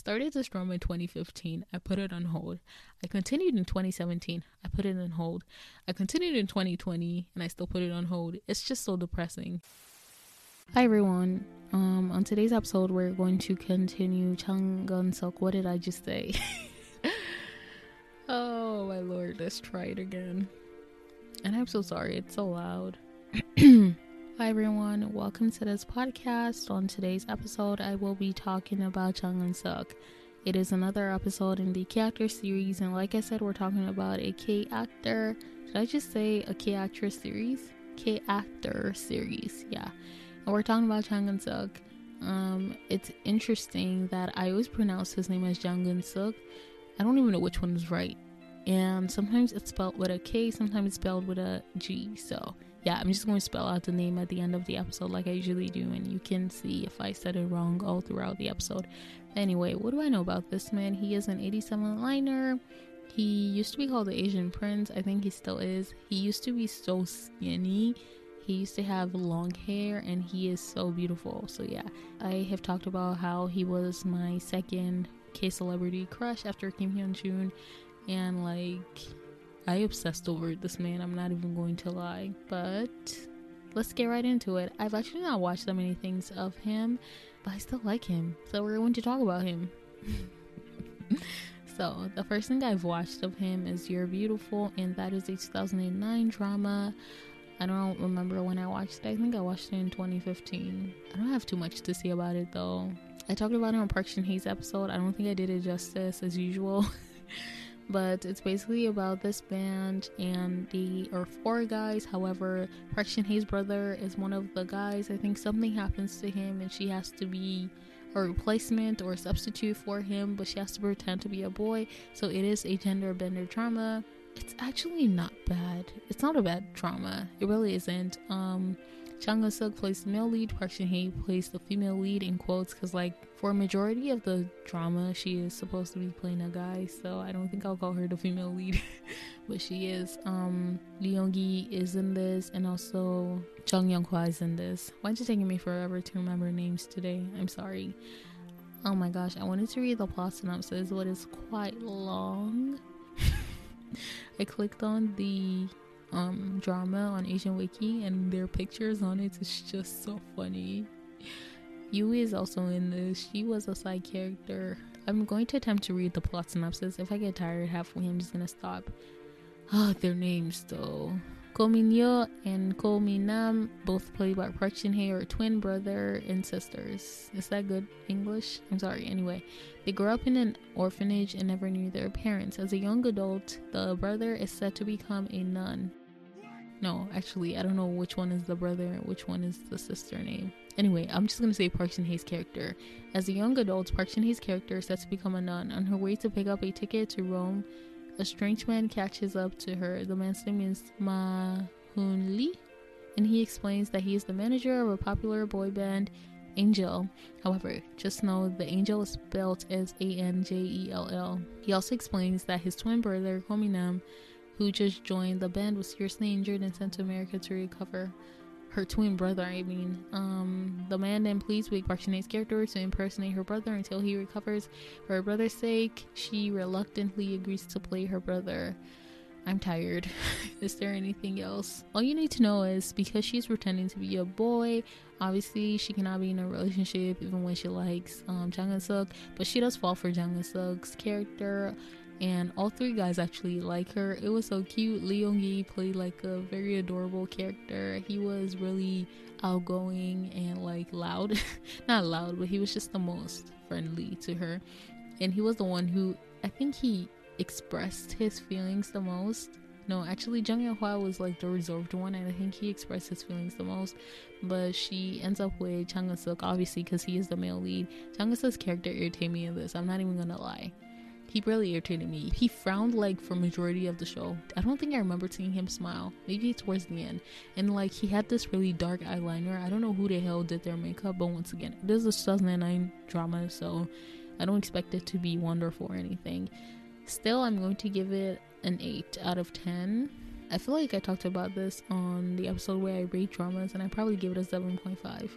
started this drama in 2015. I put it on hold. I continued in 2017. I put it on hold. I continued in 2020 and I still put it on hold. It's just so depressing. Hi everyone. Um on today's episode we're going to continue Changun Suk. What did I just say? oh my lord, let's try it again. And I'm so sorry, it's so loud. Hi everyone, welcome to this podcast. On today's episode, I will be talking about Chung Eun Suk. It is another episode in the K Actor series, and like I said, we're talking about a K actor. Did I just say a K actress series? K actor series, yeah. And we're talking about Chung Eun Suk. Um, it's interesting that I always pronounce his name as Jang Eun Suk. I don't even know which one is right, and sometimes it's spelled with a K, sometimes it's spelled with a G. So yeah, I'm just going to spell out the name at the end of the episode like I usually do, and you can see if I said it wrong all throughout the episode. Anyway, what do I know about this man? He is an 87 liner. He used to be called the Asian Prince. I think he still is. He used to be so skinny. He used to have long hair and he is so beautiful. So, yeah, I have talked about how he was my second K celebrity crush after Kim Hyun Joong. And, like, I obsessed over this man, I'm not even going to lie. But let's get right into it. I've actually not watched that many things of him, but I still like him. So we're going to talk about him. so the first thing I've watched of him is You're Beautiful, and that is a 2009 drama. I don't remember when I watched it. I think I watched it in 2015. I don't have too much to say about it though. I talked about it on Park Shin Hye's episode. I don't think I did it justice as usual. but it's basically about this band and the or four guys. However, Park Hayes' brother is one of the guys. I think something happens to him and she has to be a replacement or a substitute for him, but she has to pretend to be a boy. So it is a gender bender trauma. It's actually not bad. It's not a bad trauma. It really isn't. Um Chung Eun Suk plays the male lead, Park Shin Hye plays the female lead in quotes because like for a majority of the drama she is supposed to be playing a guy, so I don't think I'll call her the female lead, but she is. Um, Lee Hong Gi is in this, and also Jung Yong Hwa is in this. Why'd you taking me forever to remember names today? I'm sorry. Oh my gosh, I wanted to read the plot synopsis, but it's quite long. I clicked on the um, drama on Asian Wiki, and their pictures on it is just so funny. Uee is also in this. She was a side character. I'm going to attempt to read the plot synopsis. If I get tired halfway, I'm just gonna stop. Oh, their names though. Ko Min and Ko Min both played by Park Shin Hye, are twin brother and sisters. Is that good English? I'm sorry. Anyway, they grew up in an orphanage and never knew their parents. As a young adult, the brother is set to become a nun. No, actually, I don't know which one is the brother and which one is the sister name. Anyway, I'm just gonna say Park Shin Hye's character. As a young adult, Park Shin Hye's character is set to become a nun. On her way to pick up a ticket to Rome, a strange man catches up to her. The man's name is Ma Hoon Lee, and he explains that he is the manager of a popular boy band, Angel. However, just know the Angel is spelled as A N J E L L. He also explains that his twin brother, Ko Min Nam, who just joined the band, was seriously injured and sent to America to recover. Her twin brother, I mean. Um, the man then pleads with Hye's character to impersonate her brother until he recovers. For her brother's sake, she reluctantly agrees to play her brother. I'm tired. is there anything else? All you need to know is because she's pretending to be a boy, obviously she cannot be in a relationship even when she likes um, Jang Suk, but she does fall for Jang Eun Suk's character and all three guys actually like her. It was so cute. Lee Hong Gi played like a very adorable character. He was really outgoing and like loud. Not loud, but he was just the most friendly to her. And he was the one who I think he expressed his feelings the most. No, actually, Jung Yong Hwa was like the reserved one, and I think he expressed his feelings the most. But she ends up with Chung Eun Suk, obviously, because he is the male lead. Chung Eun Suk's character irritated me in this. I'm not even gonna lie he really irritated me. He frowned like for majority of the show. I don't think I remember seeing him smile. Maybe towards the end. And like he had this really dark eyeliner. I don't know who the hell did their makeup, but once again, this is a 2009 drama, so I don't expect it to be wonderful or anything. Still, I'm going to give it an 8 out of 10. I feel like I talked about this on the episode where I rate dramas, and I probably give it a 7.5.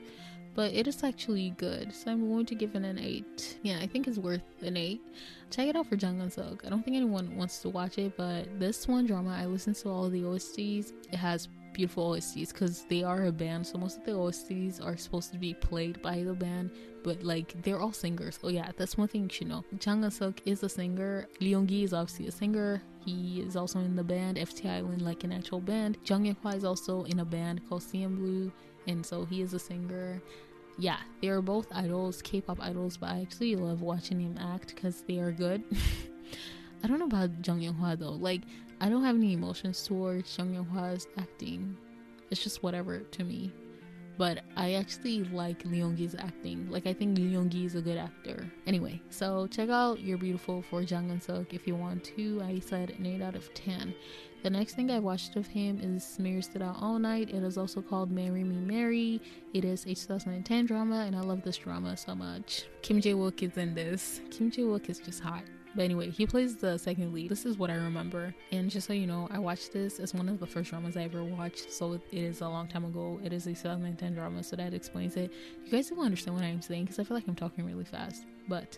but it is actually good. So I'm going to give it an 8. Yeah, I think it's worth an 8. Check it out for Jang Suk. I don't think anyone wants to watch it, but this one drama, I listened to all the OSTs. It has beautiful OSTs because they are a band, so most of the OSTs are supposed to be played by the band, but like they're all singers. Oh yeah, that's one thing you should know. Jang Suk is a singer. Lee Hong-gi is obviously a singer. He is also in the band FT Island, like an actual band. Jung Hyun-hwa is also in a band called CN Blue, and so he is a singer. Yeah, they are both idols, K-pop idols, but I actually love watching them act because they are good. I don't know about Jung Hyun-hwa though. Like, I don't have any emotions towards Jung Hyun-hwa's acting. It's just whatever to me. But I actually like Lee Hong-gi's acting. Like, I think Lee Hong-gi is a good actor. Anyway, so check out You're Beautiful for Jang Eun-suk if you want to. I said an 8 out of 10. The next thing I watched of him is Marry Stood Out All Night. It is also called Marry Me Mary. It is a 2010 drama, and I love this drama so much. Kim Jae-wook is in this. Kim Jae-wook is just hot. But anyway, he plays the second lead. This is what I remember. And just so you know, I watched this as one of the first dramas I ever watched. So it is a long time ago. It is a 2010 drama, so that explains it. You guys will understand what I'm saying because I feel like I'm talking really fast. But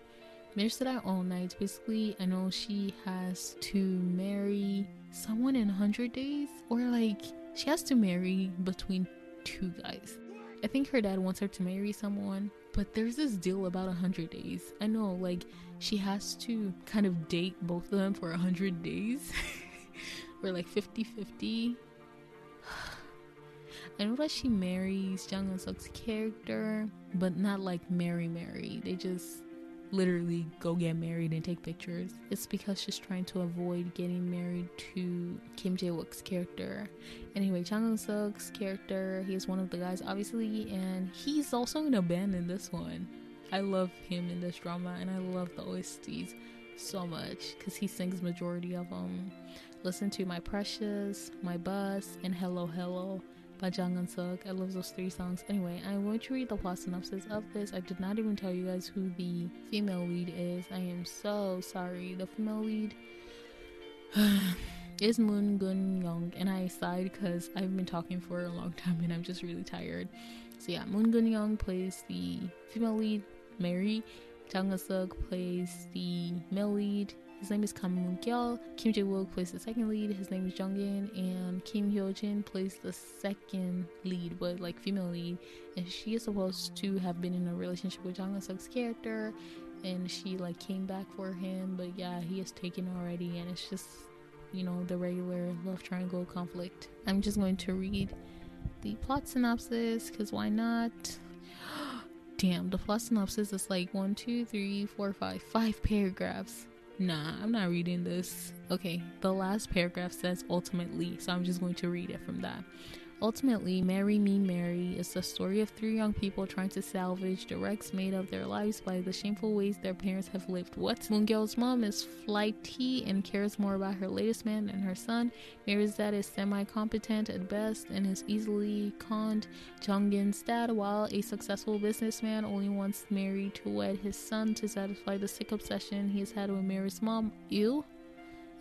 Out All Night, basically, I know she has to marry someone in 100 days. Or like, she has to marry between two guys. I think her dad wants her to marry someone, but there's this deal about 100 days. I know, like, she has to kind of date both of them for 100 days. or like 50 50. I know that she marries Jang Eun Suk's character, but not like marry marry. They just literally go get married and take pictures. It's because she's trying to avoid getting married to Kim Jae Wook's character. Anyway, Jang Eun Suk's character, he's one of the guys, obviously, and he's also in a band in this one. I love him in this drama, and I love the OSTs so much because he sings majority of them. Listen to My Precious, My Bus, and Hello Hello by Jang Eun Suk. I love those three songs. Anyway, I'm going to read the plot synopsis of this. I did not even tell you guys who the female lead is. I am so sorry. The female lead is Moon Geun Young, and I sighed because I've been talking for a long time and I'm just really tired. So yeah, Moon Geun Young plays the female lead, Mary. Jang Suk plays the male lead, his name is Kam Moon Gyeol. Kim Jae Wook plays the second lead. His name is Jung In, and Kim Hyo Jin plays the second lead, but like female lead. And she is supposed to have been in a relationship with Jang Suk's character, and she like came back for him, but yeah, he is taken already, and it's just you know the regular love triangle conflict. I'm just going to read the plot synopsis because why not? Damn, the plot synopsis is like one, two, three, four, five, five paragraphs. Nah, I'm not reading this. Okay, the last paragraph says ultimately, so I'm just going to read it from that. Ultimately, Marry Me Mary is the story of three young people trying to salvage the wrecks made of their lives by the shameful ways their parents have lived. What? Moongyeol's mom is flighty and cares more about her latest man than her son. Mary's dad is semi-competent at best and is easily conned. Junggin's dad, while a successful businessman, only wants Mary to wed his son to satisfy the sick obsession he has had with Mary's mom. Ew.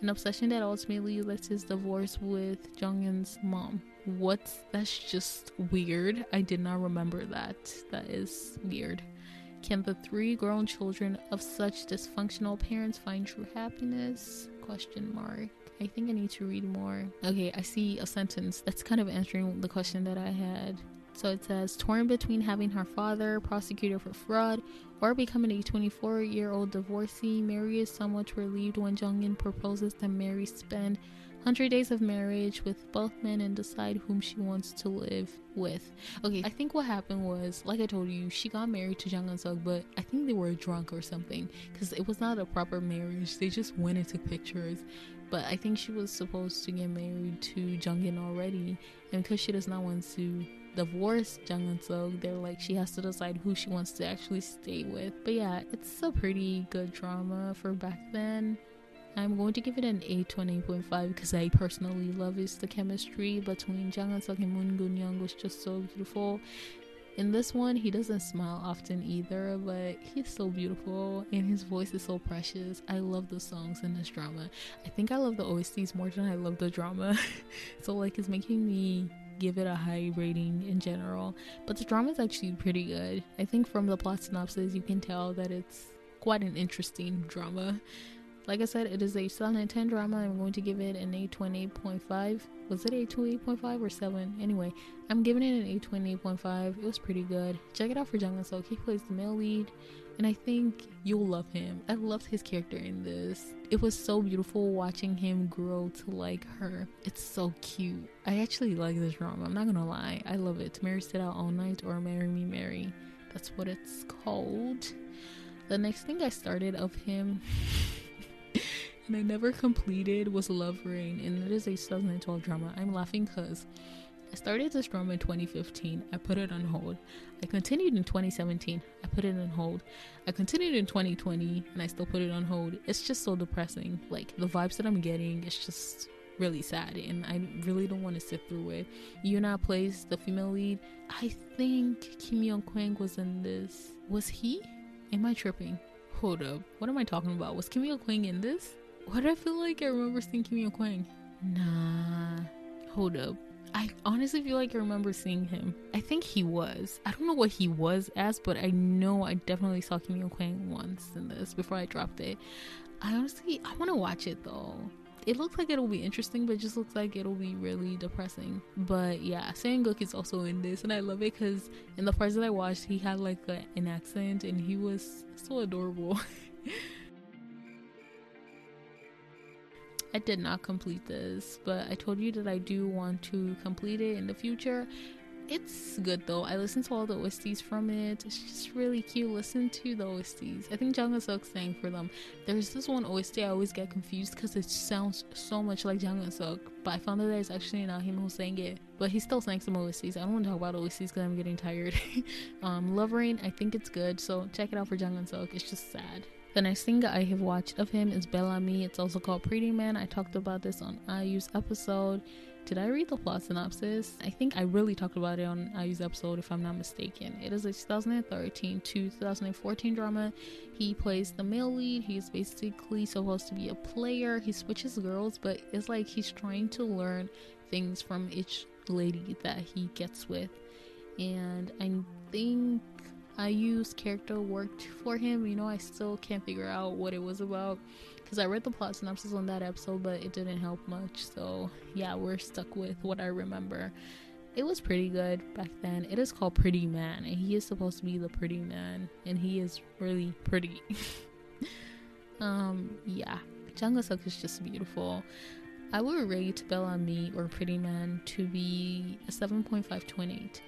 An obsession that ultimately led to his divorce with Junggin's mom what that's just weird. I did not remember that. That is weird. Can the three grown children of such dysfunctional parents find true happiness? Question mark. I think i need to read more. Okay i see a sentence. That's kind of answering the question that i had. So it says torn between having her father prosecuted for fraud or becoming a 24 year old divorcee mary is somewhat relieved when jungin proposes that mary spend 100 days of marriage with both men and decide whom she wants to live with. Okay, I think what happened was, like I told you, she got married to Jang Eun Suk, but I think they were drunk or something because it was not a proper marriage. They just went and took pictures. But I think she was supposed to get married to Jungin already, and because she does not want to divorce Jang Eun Suk, they're like she has to decide who she wants to actually stay with. But yeah, it's a pretty good drama for back then. I'm going to give it an 8 to an 8.5 because I personally love is the chemistry between Jang Eun Suk and Moon Geun Young was just so beautiful. In this one, he doesn't smile often either, but he's so beautiful and his voice is so precious. I love the songs in this drama. I think I love the OSTs more than I love the drama. so like it's making me give it a high rating in general. But the drama is actually pretty good. I think from the plot synopsis, you can tell that it's quite an interesting drama. Like I said, it is a 2010 drama. I'm going to give it an 828.5. Was it 828.5 or 7? Anyway, I'm giving it an 828.5. It was pretty good. Check it out for Jung Suk. He plays the male lead, and I think you'll love him. I loved his character in this. It was so beautiful watching him grow to like her. It's so cute. I actually like this drama. I'm not gonna lie. I love it. Marry Sit Out All Night or Marry Me Mary. That's what it's called. The next thing I started of him. and I never completed was Love Rain, and it is a 2012 drama. I'm laughing because I started this drama in 2015. I put it on hold. I continued in 2017. I put it on hold. I continued in 2020, and I still put it on hold. It's just so depressing. Like the vibes that I'm getting, it's just really sad, and I really don't want to sit through it. Yoona plays the female lead. I think Kim Young Kwang was in this. Was he? Am I tripping? Hold up. What am I talking about? Was Kim Young Kwang in this? Why do I feel like I remember seeing Kim Young Kwang? Nah. Hold up. I honestly feel like I remember seeing him. I think he was. I don't know what he was as, but I know I definitely saw Kim Young Kwang once in this before I dropped it. I honestly, I want to watch it though. It looks like it'll be interesting, but it just looks like it'll be really depressing. But yeah, Sang-wook is also in this, and I love it because in the parts that I watched, he had like a, an accent, and he was so adorable. I did not complete this, but I told you that I do want to complete it in the future. It's good though. I listened to all the OSTs from it. It's just really cute. Listen to the OSTs. I think Jang Suk sang for them. There's this one OST I always get confused because it sounds so much like Jang Suk, but I found out that it's actually not him who sang it. But he still sang some OSTs. I don't want to talk about OSTs because I'm getting tired. um, Love Rain, I think it's good, so check it out for Jang Suk. It's just sad. The next thing that I have watched of him is Bel Ami. It's also called Pretty Man. I talked about this on IU's episode. Did I read the plot synopsis? I think I really talked about it on IU's episode, if I'm not mistaken. It is a 2013 to 2014 drama. He plays the male lead. He's basically supposed to be a player. He switches girls, but it's like he's trying to learn things from each lady that he gets with. And I think IU's character worked for him. You know, I still can't figure out what it was about because I read the plot synopsis on that episode, but it didn't help much. So, yeah, we're stuck with what I remember. It was pretty good back then. It is called Pretty Man, and he is supposed to be the pretty man, and he is really pretty. um, yeah, Jang Suk is just beautiful. I would rate Bel Ami or Pretty Man to be a 7.528.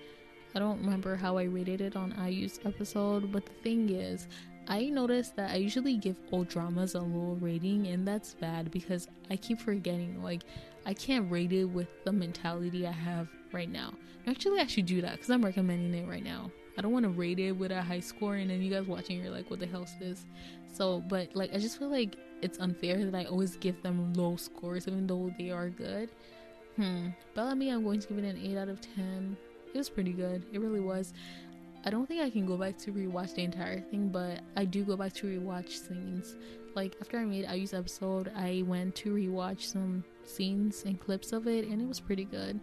I don't remember how I rated it on IU's episode, but the thing is, I noticed that I usually give old dramas a low rating, and that's bad because I keep forgetting. Like, I can't rate it with the mentality I have right now. Actually, I should do that because I'm recommending it right now. I don't want to rate it with a high score, and then you guys watching, you're like, what the hell is this? So, but like, I just feel like it's unfair that I always give them low scores, even though they are good. Hmm. Bel Ami, I'm going to give it an 8 out of 10 it was pretty good. It really was. I don't think I can go back to rewatch the entire thing, but I do go back to rewatch scenes. Like after I made IU's episode, I went to rewatch some scenes and clips of it, and it was pretty good.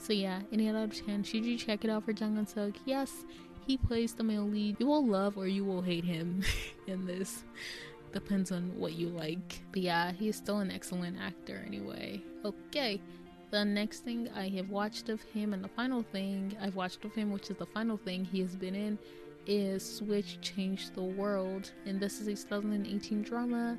So yeah, any out of ten, should you check it out for Jang Suk? Yes, he plays the male lead. You will love or you will hate him in this. Depends on what you like. But yeah, he's still an excellent actor anyway. Okay, the next thing I have watched of him, and the final thing I've watched of him, which is the final thing he has been in, is Switch Changed the World. And this is a 2018 drama.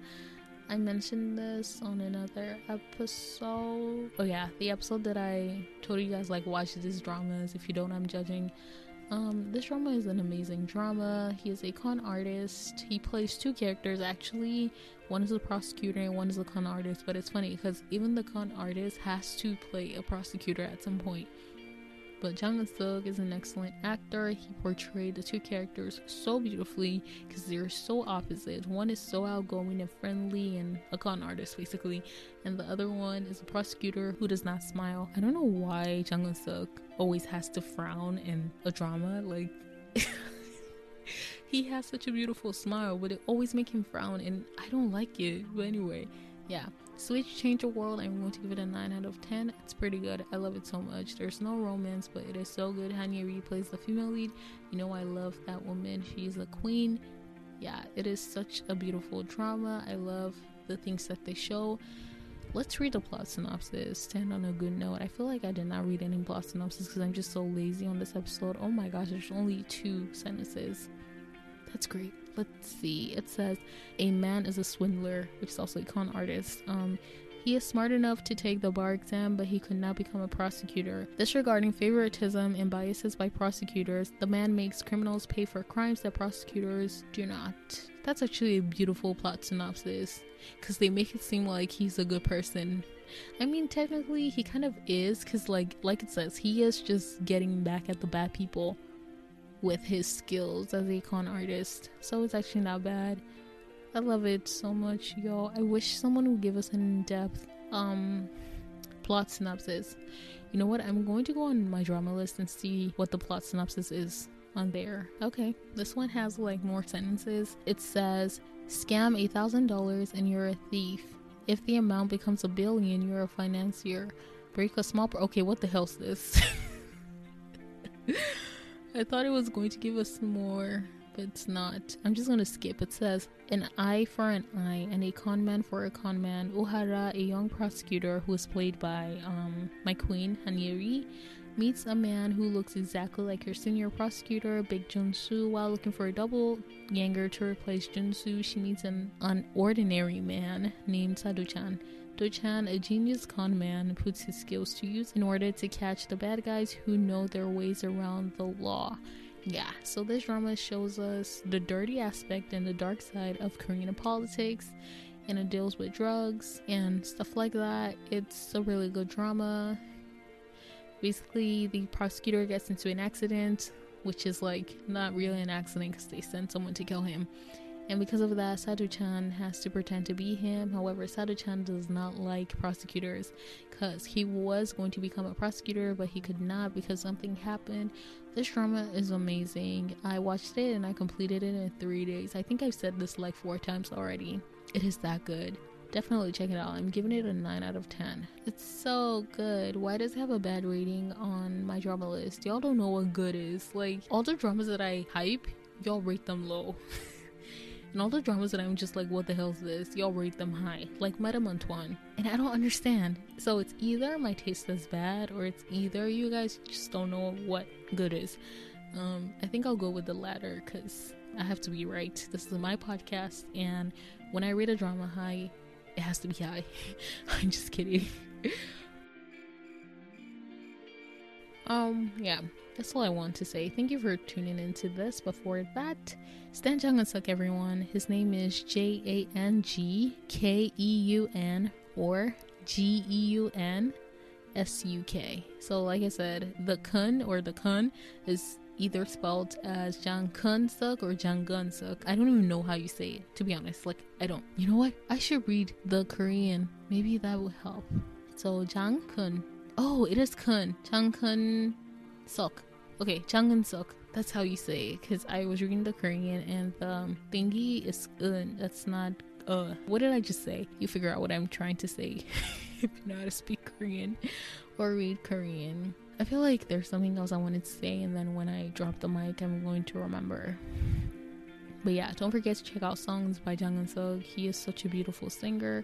I mentioned this on another episode. Oh, yeah, the episode that I told you guys, like, watch these dramas. If you don't, I'm judging. Um, this drama is an amazing drama. He is a con artist. He plays two characters actually. One is a prosecutor and one is a con artist. But it's funny because even the con artist has to play a prosecutor at some point. But Jang Suk is an excellent actor. He portrayed the two characters so beautifully because they're so opposite. One is so outgoing and friendly and a con artist basically, and the other one is a prosecutor who does not smile. I don't know why Jang Suk always has to frown in a drama. Like he has such a beautiful smile, but it always makes him frown, and I don't like it. But anyway, yeah, Switch changed the world. I'm going to give it a 9 out of 10. It's pretty good. I love it so much. There's no romance, but it is so good. Han Ye-ri plays the female lead. You know, I love that woman. She's a queen. Yeah, it is such a beautiful drama. I love the things that they show. Let's read the plot synopsis. Stand on a good note. I feel like I did not read any plot synopsis because I'm just so lazy on this episode. Oh my gosh, there's only two sentences. That's great. Let's see. It says a man is a swindler, which is also a con artist. Um, he is smart enough to take the bar exam, but he could not become a prosecutor. Disregarding favoritism and biases by prosecutors, the man makes criminals pay for crimes that prosecutors do not. That's actually a beautiful plot synopsis because they make it seem like he's a good person. I mean, technically, he kind of is because, like, like it says, he is just getting back at the bad people with his skills as a con artist. So it's actually not bad. I love it so much, y'all. I wish someone would give us an in-depth um plot synopsis. You know what? I'm going to go on my drama list and see what the plot synopsis is on there. Okay, this one has like more sentences. It says, "Scam a thousand dollars and you're a thief. If the amount becomes a billion, you're a financier. Break a small. Pro- okay, what the hell's this?" I thought it was going to give us more but it's not. I'm just gonna skip. It says an eye for an eye and a con man for a con man. Uhara, a young prosecutor who is played by um, my queen Han Ye-ri, meets a man who looks exactly like her senior prosecutor, Baek Junsu. While looking for a double ganger to replace Junsu, she meets an unordinary man named Sado-chan. Do-chan, a genius con man, puts his skills to use in order to catch the bad guys who know their ways around the law yeah, so this drama shows us the dirty aspect and the dark side of Korean politics, and it deals with drugs and stuff like that. It's a really good drama. Basically, the prosecutor gets into an accident, which is like not really an accident because they sent someone to kill him. And because of that, Sado-chan has to pretend to be him. However, Sado-chan does not like prosecutors because he was going to become a prosecutor, but he could not because something happened. This drama is amazing. I watched it and I completed it in three days. I think I've said this like four times already. It is that good. Definitely check it out. I'm giving it a 9 out of 10. It's so good. Why does it have a bad rating on my drama list? Y'all don't know what good is. Like, all the dramas that I hype, y'all rate them low. And all the dramas that I'm just like, what the hell is this? Y'all rate them high, like Madame Antoine. And I don't understand. So it's either my taste is bad, or it's either you guys just don't know what good is. Um, I think I'll go with the latter because I have to be right. This is my podcast, and when I rate a drama high, it has to be high. I'm just kidding. um, yeah, that's all I want to say. Thank you for tuning into this. Before that, Stan Jung Suk, everyone. His name is J A N G K E U N or G E U N S U K. So, like I said, the kun or the kun is either spelled as Jang Kun Suk or Jang Gun Suk. I don't even know how you say it, to be honest. Like, I don't. You know what? I should read the Korean. Maybe that will help. So, Jang Kun. Oh, it is Kun. Jang Kun Suk. Okay, Jang Suk. That's how you say it. Because I was reading the Korean and the um, thingy is un. That's not uh. What did I just say? You figure out what I'm trying to say if you know how to speak Korean or read Korean. I feel like there's something else I wanted to say, and then when I drop the mic, I'm going to remember. But yeah, don't forget to check out songs by Jang Eun Suk. He is such a beautiful singer.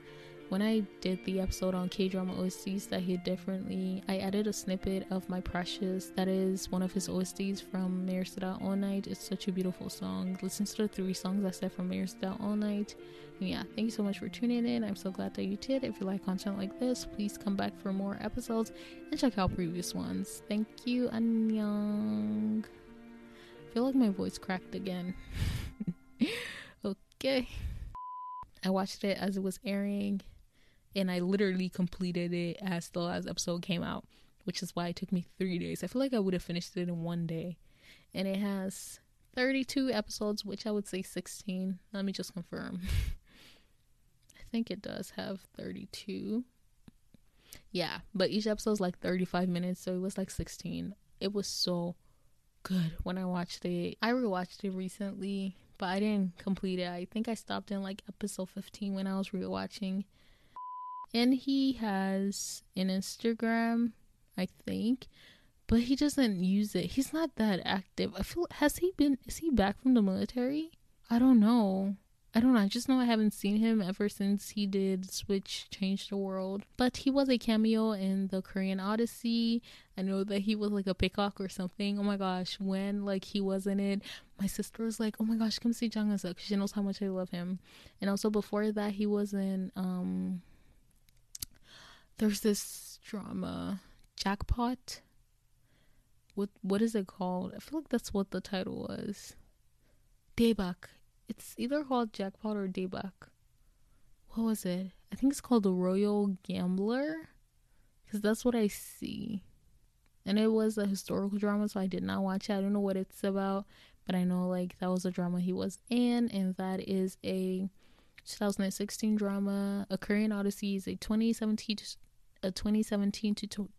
When I did the episode on K drama OSTs that hit differently, I added a snippet of My Precious. That is one of his OSTs from Mayor All Night. It's such a beautiful song. Listen to the three songs I said from Mayor All Night. And yeah, thank you so much for tuning in. I'm so glad that you did. If you like content like this, please come back for more episodes and check out previous ones. Thank you. Annyeong. I feel like my voice cracked again. okay. I watched it as it was airing and I literally completed it as the last episode came out, which is why it took me three days. I feel like I would have finished it in one day. And it has 32 episodes, which I would say 16. Let me just confirm. I think it does have 32. Yeah, but each episode is like 35 minutes, so it was like 16. It was so good when I watched it. I rewatched it recently, but I didn't complete it. I think I stopped in like episode 15 when I was rewatching and he has an Instagram, I think, but he doesn't use it. He's not that active. I feel has he been is he back from the military? I don't know. I don't know. I just know I haven't seen him ever since he did Switch Change the World. But he was a cameo in the Korean Odyssey. I know that he was like a peacock or something. Oh my gosh, when like he was in it, my sister was like, "Oh my gosh, come see Jang because she knows how much I love him." And also before that, he was in um. There's this drama, Jackpot. What what is it called? I feel like that's what the title was. Daebak it's either called Jackpot or Daebak. What was it? I think it's called The Royal Gambler. Because that's what I see. And it was a historical drama, so I did not watch it. I don't know what it's about, but I know like that was a drama he was in, and that is a 2016 drama. A Korean Odyssey is a 2017 to, a 2017 to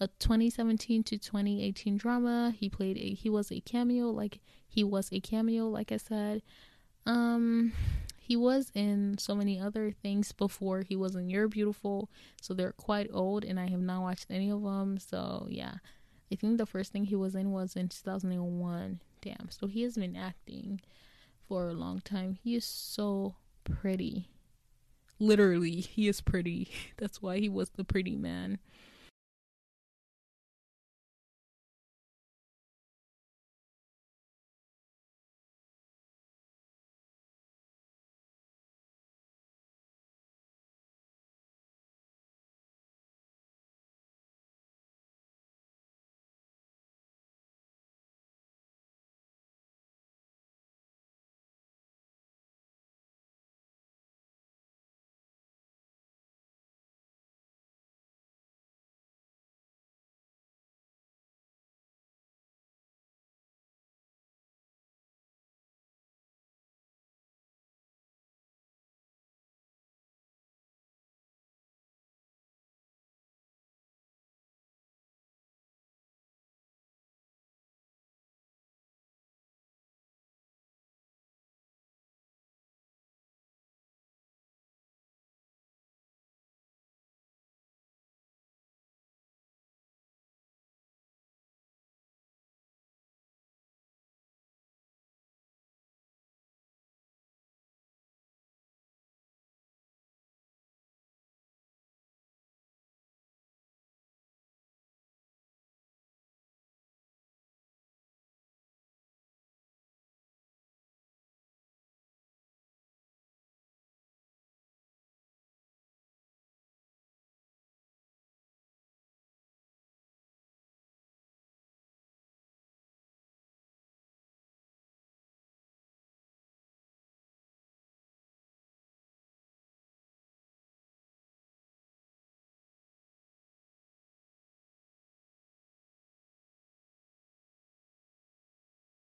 a 2017 to 2018 drama. He played a he was a cameo like he was a cameo like I said. Um, he was in so many other things before. He was in You're Beautiful, so they're quite old, and I have not watched any of them. So yeah, I think the first thing he was in was in 2001. Damn, so he has been acting for a long time. He is so pretty. Literally, he is pretty. That's why he was the pretty man.